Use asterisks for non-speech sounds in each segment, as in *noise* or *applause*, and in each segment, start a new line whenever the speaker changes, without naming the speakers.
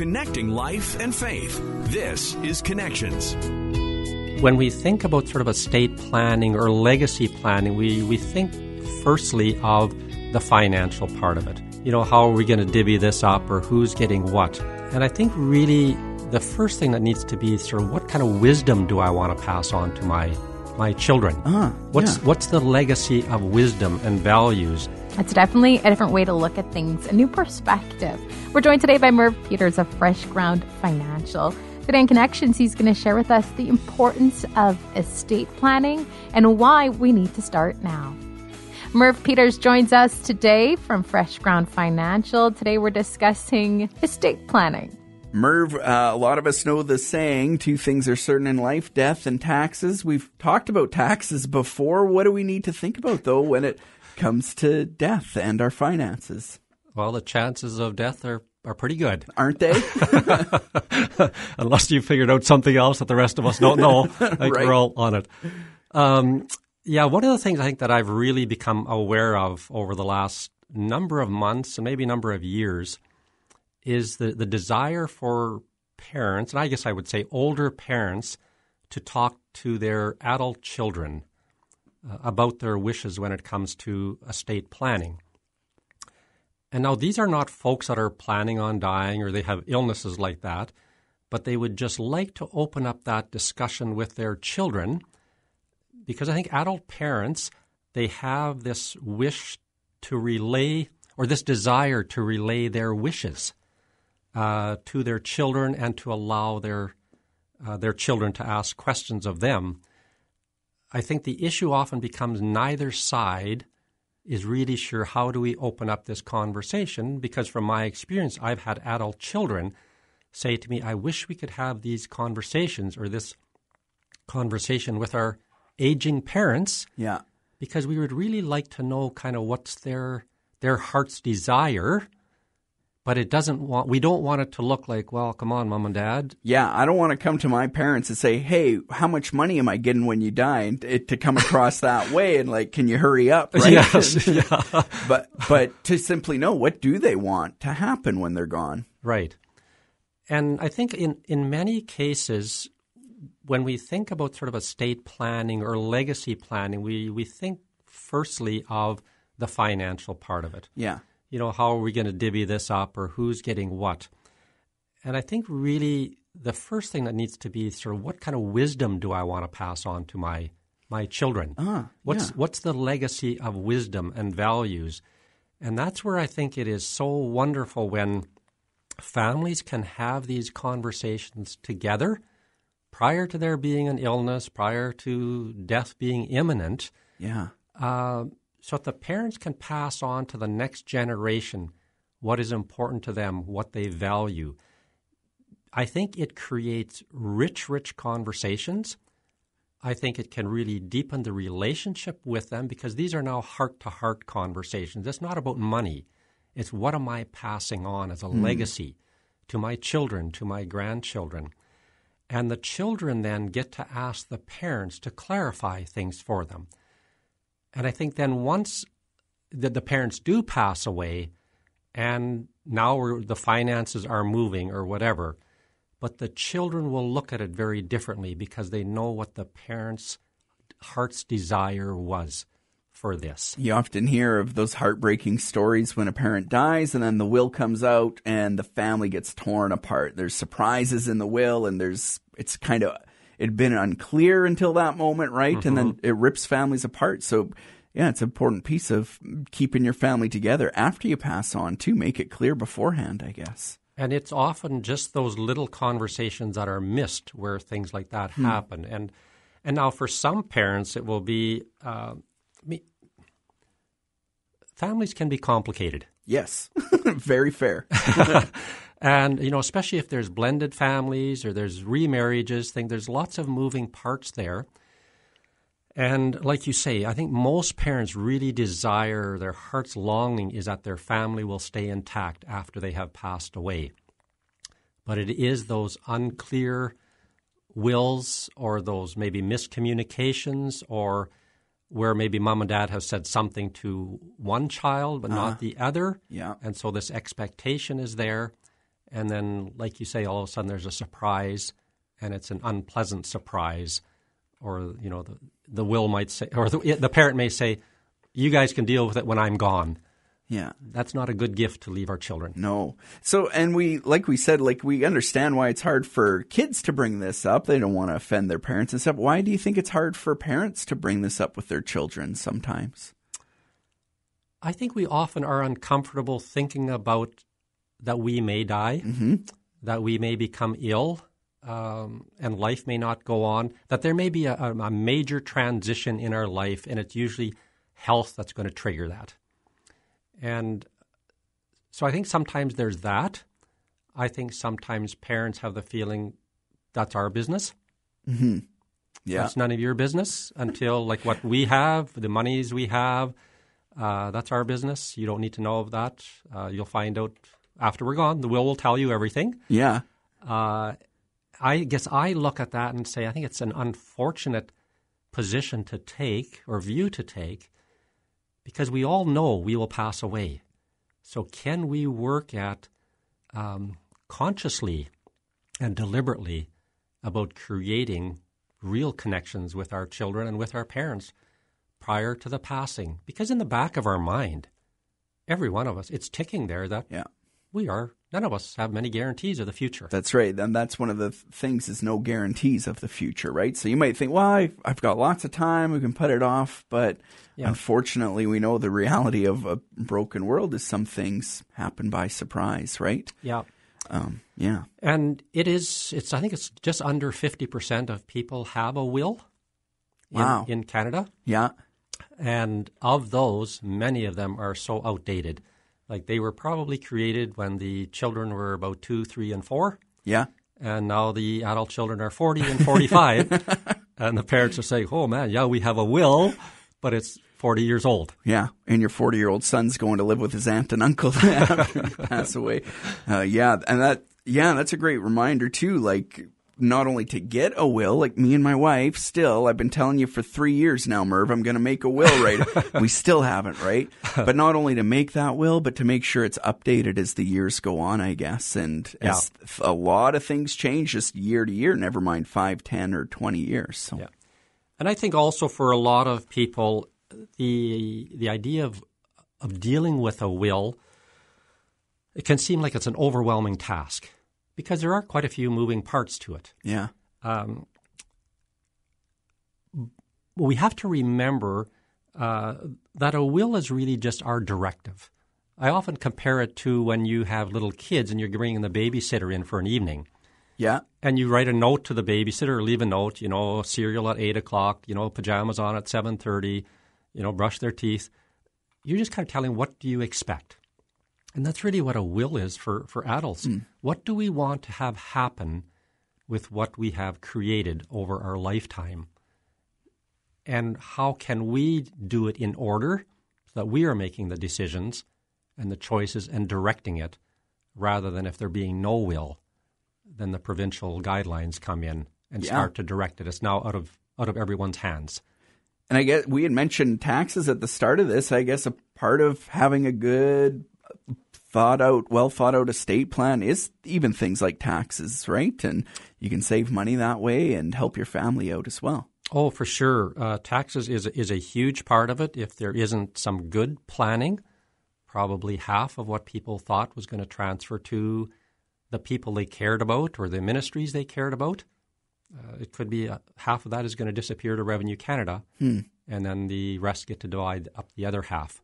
connecting life and faith. This is Connections.
When we think about sort of estate planning or legacy planning, we, we think firstly of the financial part of it. You know, how are we going to divvy this up or who's getting what? And I think really the first thing that needs to be sort of what kind of wisdom do I want to pass on to my my children?
Uh,
what's
yeah.
what's the legacy of wisdom and values?
It's definitely a different way to look at things, a new perspective. We're joined today by Merv Peters of Fresh Ground Financial. Today in Connections, he's going to share with us the importance of estate planning and why we need to start now. Merv Peters joins us today from Fresh Ground Financial. Today we're discussing estate planning.
Merv, uh, a lot of us know the saying, two things are certain in life, death and taxes. We've talked about taxes before. What do we need to think about, though, when it comes to death and our finances?
Well, the chances of death are, are pretty good.
Aren't they? *laughs* *laughs*
Unless you figured out something else that the rest of us don't know. *laughs* like
Right.
we're all on it. Um, yeah, one of the things I think that I've really become aware of over the last number of months and maybe number of years is the, the desire for parents, and I guess I would say older parents, to talk to their adult children uh, about their wishes when it comes to estate planning. And now these are not folks that are planning on dying or they have illnesses like that, but they would just like to open up that discussion with their children because I think adult parents they have this wish to relay or this desire to relay their wishes uh, to their children and to allow their uh, their children to ask questions of them. I think the issue often becomes neither side is really sure how do we open up this conversation because from my experience I've had adult children say to me I wish we could have these conversations or this conversation with our aging parents
yeah.
because we would really like to know kind of what's their their heart's desire but it doesn't want we don't want it to look like well come on mom and dad
Yeah, I don't want to come to my parents and say, "Hey, how much money am I getting when you die?" and it, to come across *laughs* that way and like, "Can you hurry up?" *laughs* Right?
yes *laughs* yeah
but but to simply know what do they want to happen when they're gone.
Right. And I think in, in many cases, when we think about sort of estate planning or legacy planning, we, we think firstly of the financial part of it.
Yeah.
You know, how are we going to divvy this up or who's getting what? And I think really the first thing that needs to be sort of what kind of wisdom do I want to pass on to my my children?
Ah,
what's
yeah.
what's the legacy of wisdom and values? And that's where I think it is so wonderful when families can have these conversations together prior to there being an illness, prior to death being imminent,
Yeah.
uh, so that the parents can pass on to the next generation what is important to them, what they value. I think it creates rich, rich conversations. I think it can really deepen the relationship with them because these are now heart to heart conversations. It's not about money. It's what am I passing on as a mm. legacy to my children, to my grandchildren. And the children then get to ask the parents to clarify things for them. And I think then once the, the parents do pass away, and now the finances are moving or whatever, but the children will look at it very differently because they know what the parents' heart's desire was for this.
You often hear of those heartbreaking stories when a parent dies and then the will comes out and the family gets torn apart. There's surprises in the will and there's it's kind of it'd been unclear until that moment, right? And then it rips families apart. So yeah, it's an important piece of keeping your family together after you pass on to make it clear beforehand, I guess.
And it's often just those little conversations that are missed where things like that happen. And and now for some parents, it will be uh, me, families can be complicated.
Yes. *laughs* Very fair. *laughs* *laughs*
And you know, especially if there's blended families or there's remarriages, thing there's lots of moving parts there. And like you say, I think most parents really desire their heart's longing is that their family will stay intact after they have passed away. But it is those unclear wills or those maybe miscommunications or where maybe mom and dad have said something to one child but not uh-huh. the other.
Yeah.
And so this expectation is there. And then, like you say, all of a sudden there's a surprise, and it's an unpleasant surprise, or you know, the the will might say, or the, the parent may say, "You guys can deal with it when I'm gone."
Yeah.
That's not a good gift to leave our children.
No. So, and we, like we said, like we understand why it's hard for kids to bring this up. They don't want to offend their parents and stuff. Why do you think it's hard for parents to bring this up with their children sometimes?
I think we often are uncomfortable thinking about that we may die, mm-hmm. that we may become ill, um, and life may not go on, that there may be a, a major transition in our life, and it's usually health that's going to trigger that. And so I think sometimes there's that. I think sometimes parents have the feeling that's our business.
Mm-hmm. Yeah.
That's none of your business until like what we have, the monies we have. Uh, that's our business. You don't need to know of that. Uh, you'll find out after we're gone. The will will tell you everything.
Yeah.
Uh, I guess I look at that and say I think it's an unfortunate position to take or view to take because we all know we will pass away. So, can we work at um, consciously and deliberately about creating real connections with our children and with our parents prior to the passing? Because in the back of our mind, every one of us, it's ticking there that
yeah.
We are none of us have many guarantees of the future.
That's right. And that's one of the things is no guarantees of the future, right? So you might think, well, I, have got lots of time. We can put it off. But yeah. unfortunately, we know the reality of a broken world is some things happen by surprise, right?
Yeah.
Um, yeah.
And it is, it's, I think it's just under 50% of people have a will in,
wow.
in Canada.
Yeah.
And of those, many of them are so outdated like they were probably created when the children were about two, three, and four.
Yeah.
And now the adult children are 40 and 45. *laughs* and the parents are saying, oh man, yeah, we have a will, but it's 40 years old.
Yeah. And your 40 year old son's going to live with his aunt and uncle *laughs* after he pass away. Uh, yeah. And that, yeah, that's a great reminder too. Like, not only to get a will, like me and my wife, still, I've been telling you for three years now, Merv, I'm going to make a will, right? *laughs* we still haven't, right? But not only to make that will, but to make sure it's updated as the years go on, I guess. And
yeah.
a lot of things change just year to year, never mind five, ten, or 20 years. So.
Yeah. And I think also for a lot of people, the, the idea of, of dealing with a will, it can seem like it's an overwhelming task because there are quite a few moving parts to it.
Yeah. Um,
we have to remember uh, that a will is really just our directive. I often compare it to when you have little kids and you're bringing the babysitter in for an evening.
Yeah.
And you write a note to the babysitter or leave a note, you know, cereal at 8 o'clock, you know, pajamas on at 7.30, you know, brush their teeth. You're just kind of telling what do you expect. And that's really what a will is for, for adults. Mm. What do we want to have happen with what we have created over our lifetime? And how can we do it in order so that we are making the decisions and the choices and directing it rather than if there being no will, then the provincial guidelines come in and yeah. start to direct it. It's now out of out of everyone's hands.
And I guess we had mentioned taxes at the start of this. I guess a part of having a good thought out, well thought out estate plan is even things like taxes, right? And you can save money that way and help your family out as well.
Oh, for sure. Uh, taxes is is a huge part of it. If there isn't some good planning, probably half of what people thought was going to transfer to the people they cared about or the ministries they cared about. Uh, it could be uh, half of that is going to disappear to Revenue Canada,
hmm.
and then the rest get to divide up the other half.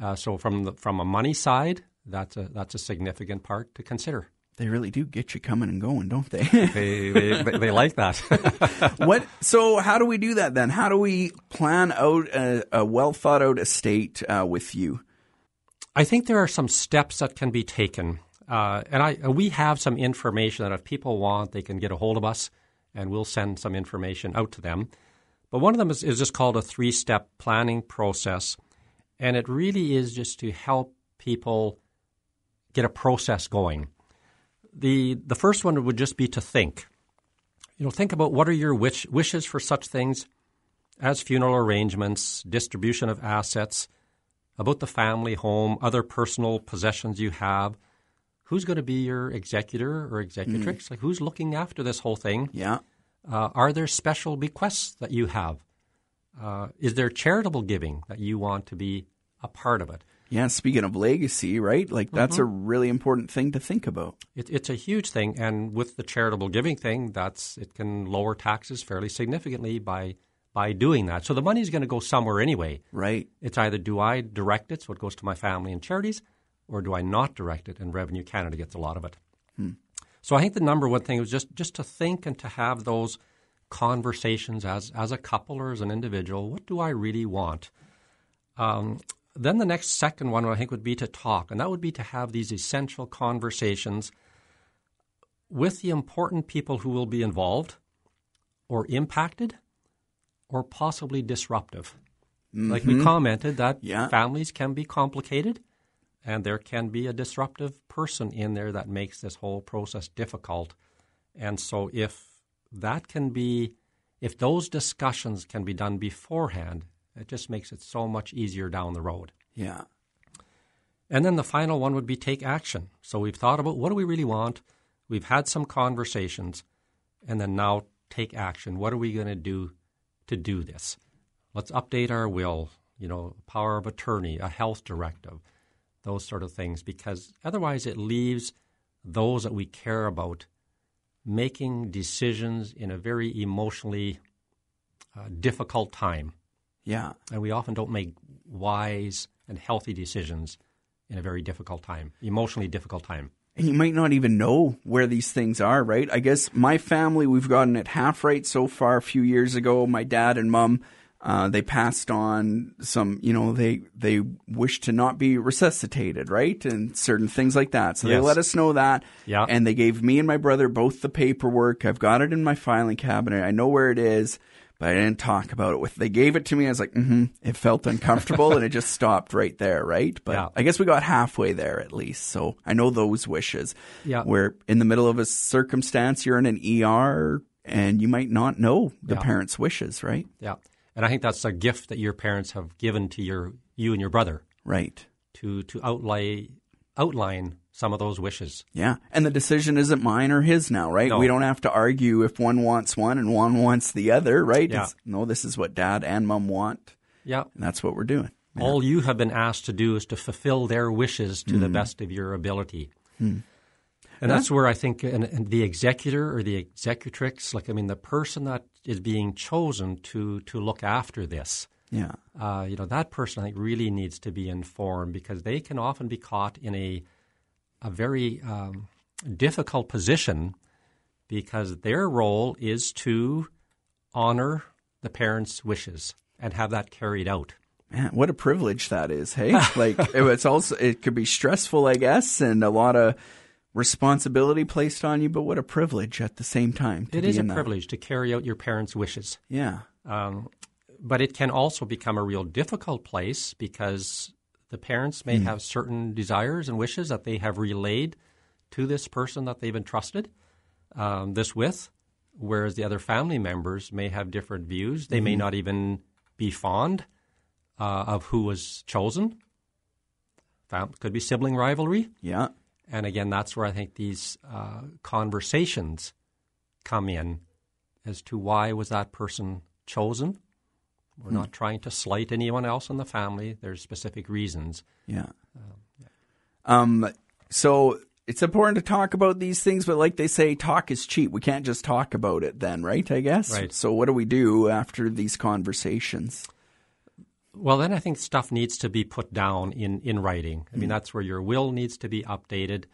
Uh, so from the, from a money side, that's a that's a significant part to consider.
They really do get you coming and going, don't they?
they, they, they, like that. *laughs*
what? So, how do we do that then? How do we plan out a, a well thought out estate uh, with you?
I think there are some steps that can be taken, uh, and I we have some information that if people want, they can get a hold of us, and we'll send some information out to them. But one of them is, is just called a three step planning process, and it really is just to help people get a process going. The, the first one would just be to think. You know, think about what are your wish, wishes for such things as funeral arrangements, distribution of assets, about the family home, other personal possessions you have. who's going to be your executor or executrix? Like who's looking after this whole thing?
Yeah.
Uh, are there special bequests that you have? Uh, is there charitable giving that you want to be a part of it?
Yeah. Speaking of legacy, right? Like that's a really important thing to think about.
It, it's a huge thing, and with the charitable giving thing, that's it can lower taxes fairly significantly by by doing that. So the money's going to go somewhere anyway.
Right.
It's either do I direct it so it goes to my family and charities, or do I not direct it and Revenue Canada gets a lot of it. So I think the number one thing was just just to think and to have those conversations as as a couple or as an individual. What do I really want? Um, then the next second one I think would be to talk, and that would be to have these essential conversations with the important people who will be involved, or impacted, or possibly disruptive. Like we commented, that
Yeah.
families can be complicated, and there can be a disruptive person in there that makes this whole process difficult. And so, if that can be, if those discussions can be done beforehand, it just makes it so much easier down the road.
Yeah.
And then the final one would be take action. So we've thought about what do we really want? We've had some conversations, and then now take action. What are we going to do to do this? Let's update our will, you know, power of attorney, a health directive, those sort of things, because otherwise it leaves those that we care about making decisions in a very emotionally uh, difficult time.
Yeah.
And we often don't make wise and healthy decisions in a very difficult time, emotionally difficult time.
And you might not even know where these things are, right? I guess my family, we've gotten it half right so far. A few years ago, my dad and mom, uh, they passed on some, you know, they they wish to not be resuscitated, right, and certain things like that. So they let us know that,
Yeah.
and they gave me and my brother both the paperwork. I've got it in my filing cabinet. I know where it is, but I didn't talk about it with. They gave it to me. I was like, mm-hmm. It felt uncomfortable, and it just *laughs* stopped right there, right? But
Yeah.
I guess we got halfway there at least. So I know those wishes.
Yeah.
Where in the middle of a circumstance, you're in an ER and you might not know the
Yeah.
parents' wishes, right?
Yeah. And I think that's a gift that your parents have given to your you and your brother
Right.
to to outlay outline some of those wishes.
Yeah. And the decision isn't mine or his now, right?
No.
We don't have to argue if one wants one and one wants the other, right?
Yeah.
It's, no, this is what dad and mom want.
Yeah.
And that's what we're doing.
All you have been asked to do is to fulfill their wishes to hmm. the best of your ability. Hmm. And that's where I think and, and the executor or the executrix, like I mean, the person that is being chosen to to look after this,
Yeah.
uh, you know, that person I think really needs to be informed because they can often be caught in a a very um, difficult position because their role is to honor the parents' wishes and have that carried out.
Man, what a privilege that is, hey? *laughs* Like it's also it could be stressful, I guess, and a lot of responsibility placed on you, but what a privilege at the same time. To
It
be
is a
that.
privilege to carry out your parents' wishes.
Yeah.
Um, but it can also become a real difficult place because the parents may have certain desires and wishes that they have relayed to this person that they've entrusted um, this with, whereas the other family members may have different views. They may not even be fond uh, of who was chosen. Fam- could be sibling rivalry.
Yeah.
And again, that's where I think these uh, conversations come in as to why was that person chosen. We're not trying to slight anyone else in the family. There's specific reasons.
Yeah. Um, so it's important to talk about these things, but like they say, talk is cheap. We can't just talk about it then, right? I guess.
Right.
So what do we do after these conversations?
Well, then I think stuff needs to be put down in, in writing. I mean, that's where your will needs to be updated.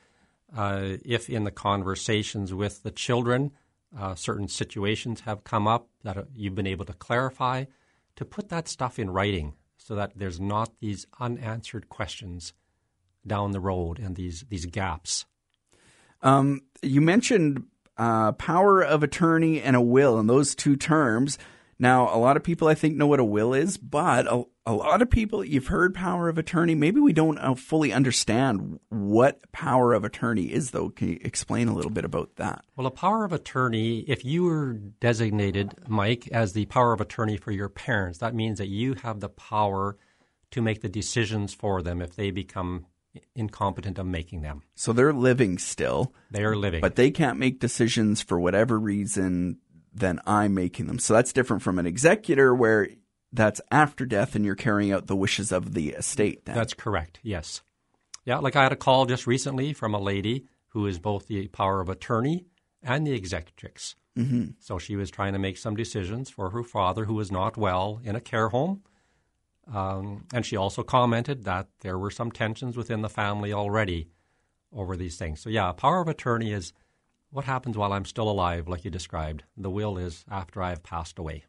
Uh, if in the conversations with the children, uh, certain situations have come up that uh, you've been able to clarify, to put that stuff in writing so that there's not these unanswered questions down the road and these, these gaps.
Um, you mentioned uh, power of attorney and a will, and those two terms. Now, a lot of people, I think, know what a will is, but a, a lot of people, you've heard power of attorney. Maybe we don't uh, fully understand what power of attorney is, though. Can you explain a little bit about that?
Well, a power of attorney, if you were designated, Mike, as the power of attorney for your parents, that means that you have the power to make the decisions for them if they become incompetent of making them.
So they're living still,
They are living.
but they can't make decisions for whatever reason than I'm making them. So that's different from an executor where that's after death and you're carrying out the wishes of the estate. Then.
That's correct. Yes. Yeah, like I had a call just recently from a lady who is both the power of attorney and the executrix. Mm-hmm. So she was trying to make some decisions for her father, who was not well in a care home. Um, and she also commented that there were some tensions within the family already over these things. So, yeah, power of attorney is what happens while I'm still alive, like you described. The will is after I've passed away.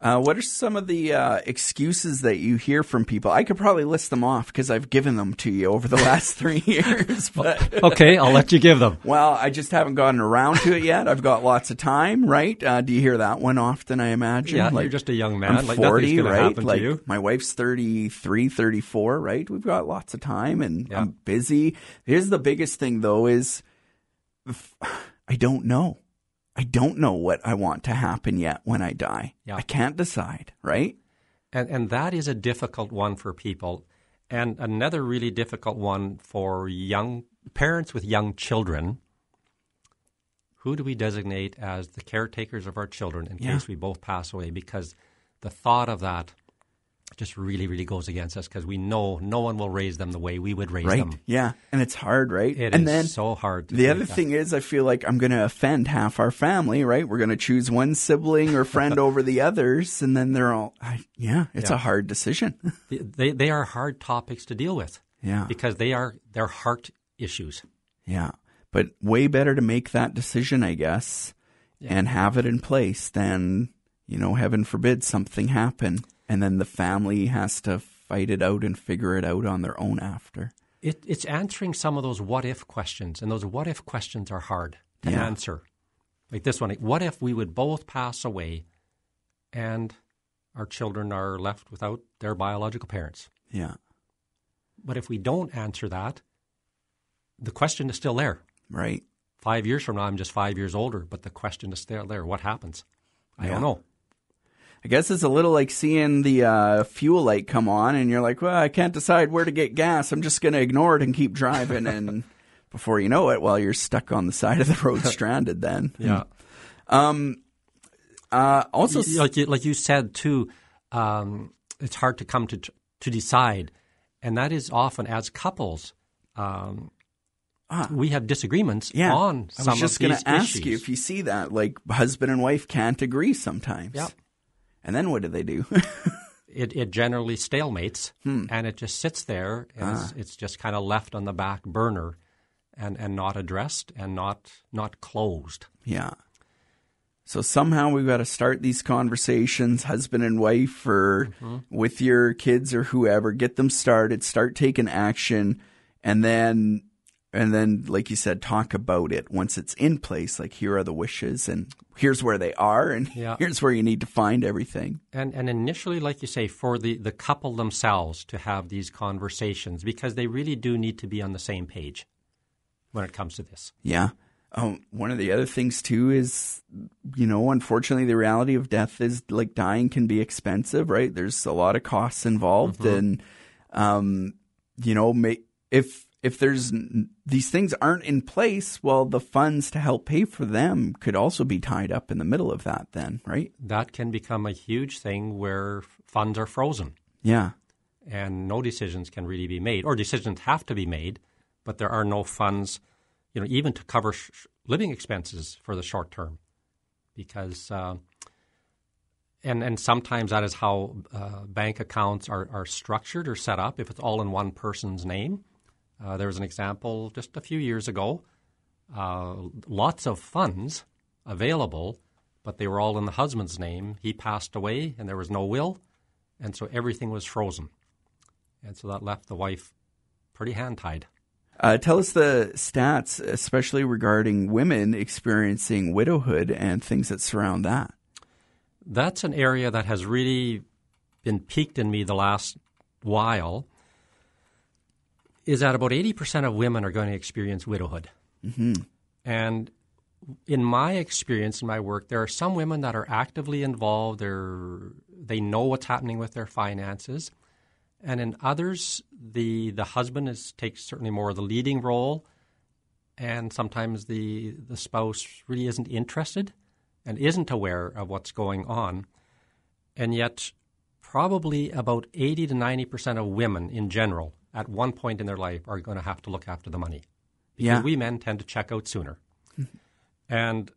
Uh, what are some of the uh, excuses that you hear from people? I could probably list them off because I've given them to you over the *laughs* last three years. But *laughs*
Okay, I'll let you give them.
well, I just haven't gotten around to it yet. I've got lots of time, right? Uh, do you hear that one often? I imagine.
Yeah, you're just a young man.
I'm
Like,
40,
nothing's
right? like
you.
my wife's 33, 34, right? We've got lots of time, and
Yeah.
I'm busy. Here's the biggest thing, though: is I don't know. I don't know what I want to happen yet when I die.
Yeah.
I can't decide, right?
And, and that is a difficult one for people. And another really difficult one for young parents with young children. Who do we designate as the caretakers of our children in
Yeah.
case we both pass away? Because the thought of that just really, really goes against us because we know no one will raise them the way we would raise
Right?
them.
Yeah, and it's hard, right?
It
and
is
then
so hard. To
the other
that.
thing is, I feel like I'm going to offend half our family, right? We're going to choose one sibling or friend *laughs* over the others, and then they're all, I, yeah, it's
Yeah.
a hard decision. *laughs*
they, they are hard topics to deal with
yeah,
because they are they're heart issues.
yeah, but way better to make that decision, I guess, and have it in place than you know, heaven forbid something happen, and then the family has to fight it out and figure it out on their own after.
It, it's answering some of those what if questions, and those what if questions are hard to
Yeah.
answer. Like this one, like, what if we would both pass away and our children are left without their biological parents?
Yeah,
But if we don't answer that, the question is still there.
right.
Five years from now, I'm just five years older, but the question is still there. What happens? I don't know.
I guess it's a little like seeing the uh, fuel light come on, and you're like, "Well, I can't decide where to get gas. I'm just going to ignore it and keep driving." and before you know it, well, you're stuck on the side of the road, *laughs* stranded. Then,
Yeah.
Uh, also,
like you, like you said too, um, it's hard to come to to decide, and that is often as couples. Um, we have disagreements
Ah. yeah,
on
I
some
was just
going
to ask
issues.
you if you see that, like husband and wife can't agree sometimes.
Yep.
And then what do they do? *laughs*
it, it generally stalemates,
Hmm.
and it just sits there, and
Ah.
it's, it's just kind of left on the back burner, and, and not addressed and not not closed.
yeah. So somehow we've got to start these conversations, husband and wife, or
Mm-hmm.
with your kids or whoever. Get them started. Start taking action, and then, and then, like you said, talk about it once it's in place. Like here are the wishes, and here's where they are, and
Yeah. *laughs*
here's where you need to find everything.
And and initially, like you say, for the, the couple themselves to have these conversations because they really do need to be on the same page when it comes to this.
Yeah. Um, one of the other things too is, you know, unfortunately, the reality of death is like dying can be expensive, right? There's a lot of costs involved, and um, you know, ma- if if there's these things aren't in place, well, the funds to help pay for them could also be tied up in the middle of that. Then, right?
That can become a huge thing where funds are frozen
Yeah.
and no decisions can really be made, or decisions have to be made, but there are no funds, you know, even to cover sh- living expenses for the short term, because. Uh, and, and sometimes that is how uh, bank accounts are, are structured or set up if it's all in one person's name. Uh, there was an example just a few years ago. Uh, lots of funds available, but they were all in the husband's name. He passed away, and there was no will, and so everything was frozen. And so that left the wife pretty hand tied.
Uh, tell us the stats, especially regarding women experiencing widowhood and things that surround that.
That's an area that has really been piqued in me the last while. Is that about 80% of women are going to experience widowhood. Mm-hmm. And in my experience in my work, there are some women that are actively involved. They're, they know what's happening with their finances. and in others, the the husband is takes certainly more of the leading role, and sometimes the the spouse really isn't interested and isn't aware of what's going on, and yet probably about eighty to ninety percent of women in general at one point in their life are going to have to look after the money because
Yeah.
we men tend to check out sooner, and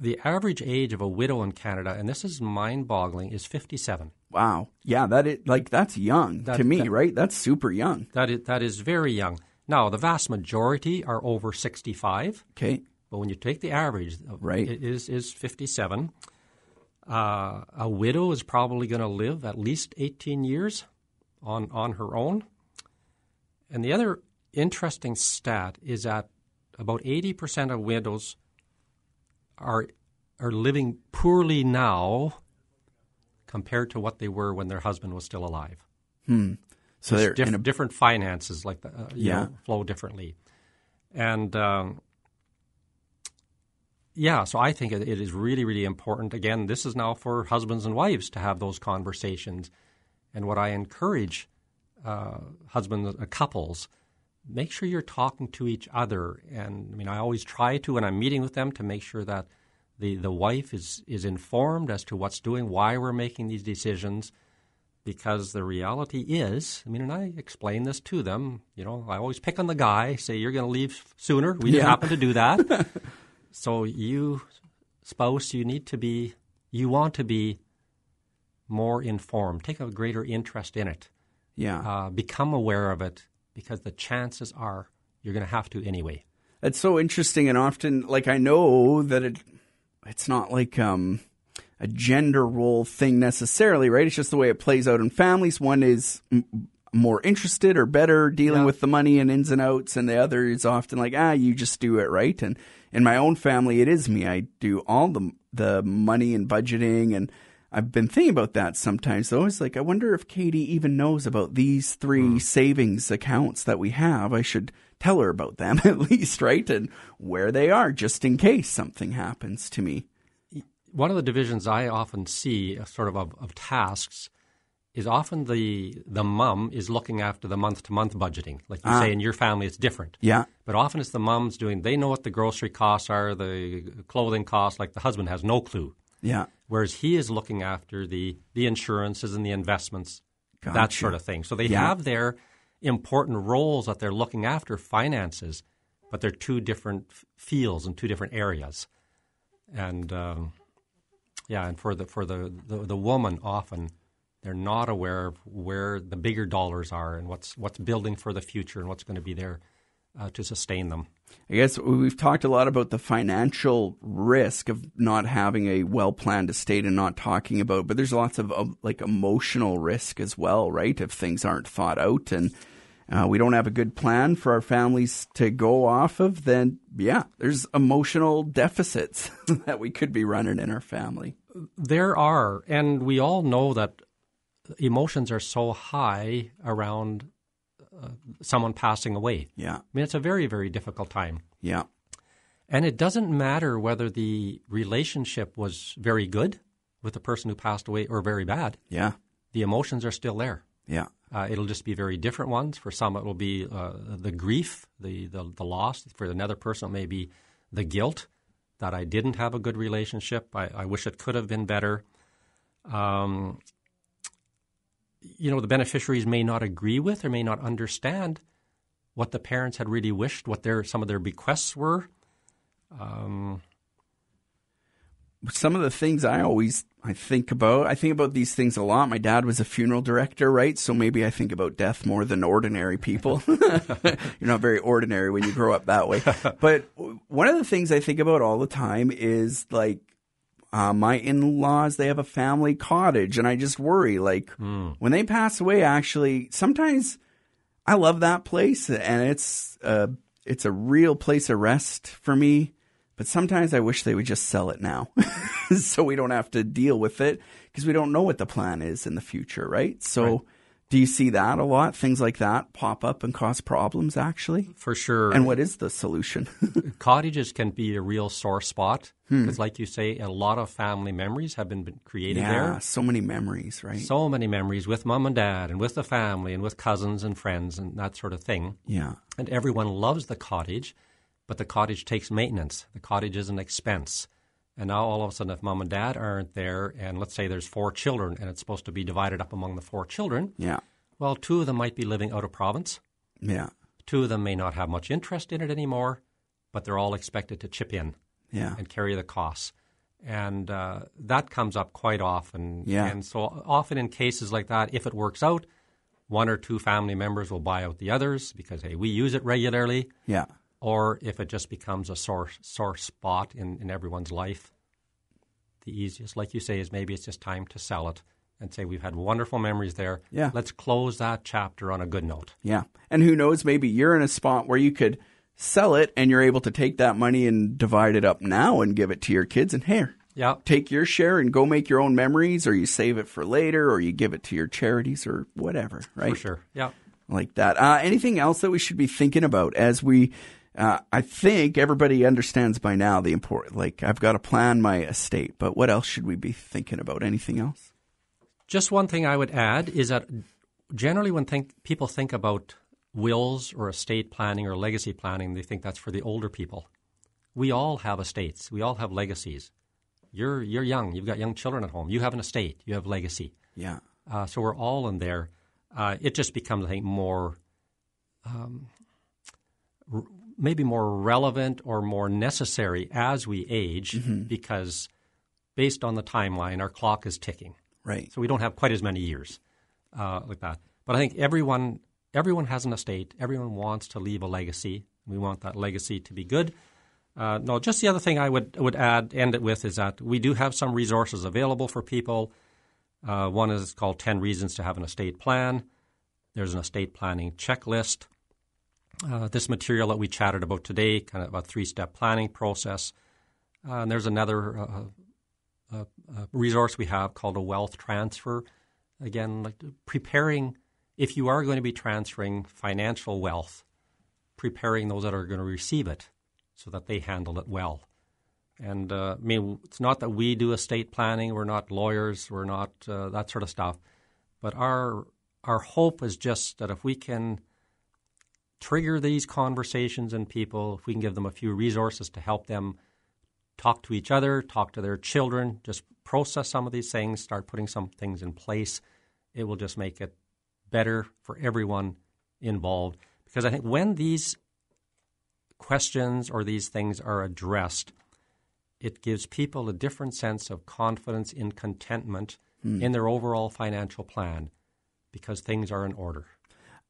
the average age of a widow in Canada, and this is mind-boggling, is fifty-seven.
Wow. Yeah, that is like that's young
That-
to me,
that-
right? That's super young.
That is, that is very young. Now, the vast majority are over 65,
Okay.
but when you take the average, uh,
Right.
it is, is 57. Uh, a widow is probably going to live at least 18 years on, on her own. And the other interesting stat is that about 80% of widows are, are living poorly now compared to what they were when their husband was still alive Hmm.
So they're
diff-
in a
different finances like the, uh, you
Yeah.
know, flow differently, and um, yeah, so I think it, it is really really important. Again, this is now for husbands and wives to have those conversations, and what I encourage uh, husbands uh, couples. Make sure you're talking to each other, and I mean, I always try to when I'm meeting with them to make sure that the, the wife is is informed as to what's doing, why we're making these decisions, because the reality is, I mean, and I explain this to them. You know, I always pick on the guy, say you're going to leave sooner. We
Yeah.
happen to do that. *laughs* so you, spouse, you need to be, you want to be more informed. Take a greater interest in it.
Yeah.
Uh, become aware of it, because the chances are you're going to have to anyway.
That's so interesting, and often, like I know that it, it's not like um, a gender role thing necessarily, right? It's just the way it plays out in families. One is m- more interested or better dealing
Yeah.
with the money and ins and outs, and the other is often like, ah, you just do it, right? And in my own family, it is me. I do all the the money and budgeting, and I've been thinking about that sometimes. Though it's like, I wonder if Katie even knows about these three savings accounts that we have. I should tell her about them *laughs* at least, right? And where they are, just in case something happens to me.
one of the divisions I often see, uh, sort of, of of tasks, is often the the mum is looking after the month to month budgeting. Like you say, in your family, it's different.
Yeah,
But often it's the mums doing. They know what the grocery costs are, the clothing costs. Like the husband has no clue.
Yeah,
Whereas he is looking after the the insurances and the investments, that sort of thing. So they
Yeah.
have their important roles that they're looking after finances, but they're two different fields and two different areas. And um, yeah, and for the for the, the the woman often they're not aware of where the bigger dollars are and what's what's building for the future and what's going to be there uh, to sustain them.
I guess we've talked a lot about the financial risk of not having a well planned estate and not talking about, but there's lots of, of like emotional risk as well, right? If things aren't thought out and uh, we don't have a good plan for our families to go off of, then yeah, there's emotional deficits *laughs* that we could be running in our family.
There are, and we all know that emotions are so high around uh, someone passing away.
Yeah,
I mean, it's a very, very difficult time.
yeah,
And it doesn't matter whether the relationship was very good with the person who passed away or very bad.
yeah,
The emotions are still there.
yeah,
Uh, it'll just be very different ones. For some, it will be uh, the grief, the, the the loss. For another person, it may be the guilt that I didn't have a good relationship. I, I wish it could have been better. Um, you know, the beneficiaries may not agree with or may not understand what the parents had really wished, what their some of their bequests were. Um,
some of the things I always I think about, I think about these things a lot. My dad was a funeral director, right? So maybe I think about death more than ordinary people. *laughs* You're not very ordinary when you grow up that way. *laughs* But one of the things I think about all the time is like uh, my in-laws they have a family cottage and i just worry like when they pass away actually sometimes i love that place and it's uh, it's a real place of rest for me but sometimes i wish they would just sell it now *laughs* so we don't have to deal with it because we don't know what the plan is in the future right? So Do you see that a lot? Things like that pop up and cause problems, actually?
For sure.
And what is the solution? *laughs*
cottages can be a real sore spot
Hmm.
because, like you say, a lot of family memories have been, been created
yeah,
there.
so many memories, right?
So many memories with mom and dad, and with the family, and with cousins and friends, and that sort of thing.
yeah,
And everyone loves the cottage, but the cottage takes maintenance. The cottage is an expense. And now all of a sudden, if mom and dad aren't there, and let's say there's four children, and it's supposed to be divided up among the four children,
yeah,
well, two of them might be living out of province.
yeah,
Two of them may not have much interest in it anymore, but they're all expected to chip in
yeah,
and carry the costs. And uh, that comes up quite often.
Yeah.
And so often in cases like that, if it works out, one or two family members will buy out the others because, hey, we use it regularly.
yeah.
Or if it just becomes a sore, sore spot in, in everyone's life, the easiest, like you say, is maybe it's just time to sell it and say, we've had wonderful memories there.
Yeah.
Let's close that chapter on a good note.
Yeah. And who knows, maybe you're in a spot where you could sell it and you're able to take that money and divide it up now and give it to your kids and here.
Yeah.
Take your share and go make your own memories, or you save it for later, or you give it to your charities, or whatever, right?
For sure. Yeah.
Like that. Uh, anything else that we should be thinking about as we? Uh, I think everybody understands by now the important. Like, I've got to plan my estate, but what else should we be thinking about? Anything else?
Just one thing I would add is that generally, when think, people think about wills or estate planning or legacy planning, they think that's for the older people. We all have estates. We all have legacies. You're you're young. You've got young children at home. You have an estate. You have legacy.
Yeah.
Uh, so we're all in there. Uh, it just becomes, I think, more um, maybe more relevant or more necessary as we age because based on the timeline, our clock is ticking.
Right.
So we don't have quite as many years uh, like that. But I think everyone everyone has an estate. Everyone wants to leave a legacy. We want that legacy to be good. Uh, no, just the other thing I would would add end it with is that we do have some resources available for people. Uh, one is called 10 Reasons to Have an Estate Plan. There's an estate planning checklist. Uh, this material that we chatted about today, kind of a three step planning process. Uh, and there's another uh, uh, uh, resource we have called a wealth transfer. Again, like preparing, if you are going to be transferring financial wealth, preparing those that are going to receive it so that they handle it well. And I mean, it's not that we do estate planning. We're not lawyers. We're not that sort of stuff. But our our hope is just that if we can trigger these conversations in people, if we can give them a few resources to help them talk to each other, talk to their children, just process some of these things, start putting some things in place, it will just make it better for everyone involved. Because I think when these questions or these things are addressed, it gives people a different sense of confidence in contentment hmm. in their overall financial plan because things are in order.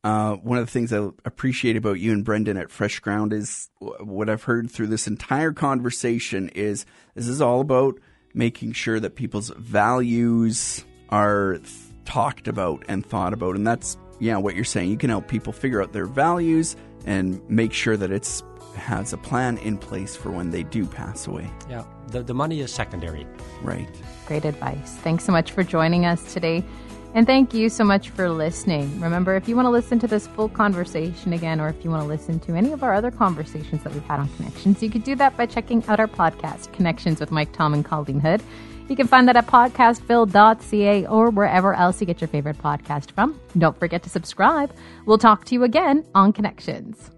Uh, one of the things I appreciate about you and Brendan at Fresh Ground is what I've heard through this entire conversation is this is all about making sure that people's values are th- talked about and thought about, and that's yeah what you're saying. You can help people figure out their values and make sure that it's has a plan in place for when they do pass away.
Yeah, the, the money is secondary.
Right.
Great advice. Thanks so much for joining us today. And thank you so much for listening. Remember, if you want to listen to this full conversation again, or if you want to listen to any of our other conversations that we've had on Connections, you could do that by checking out our podcast, Connections with Mike Tom and Colleen Hood. You can find that at podcastville.ca or wherever else you get your favorite podcast from. Don't forget to subscribe. We'll talk to you again on Connections.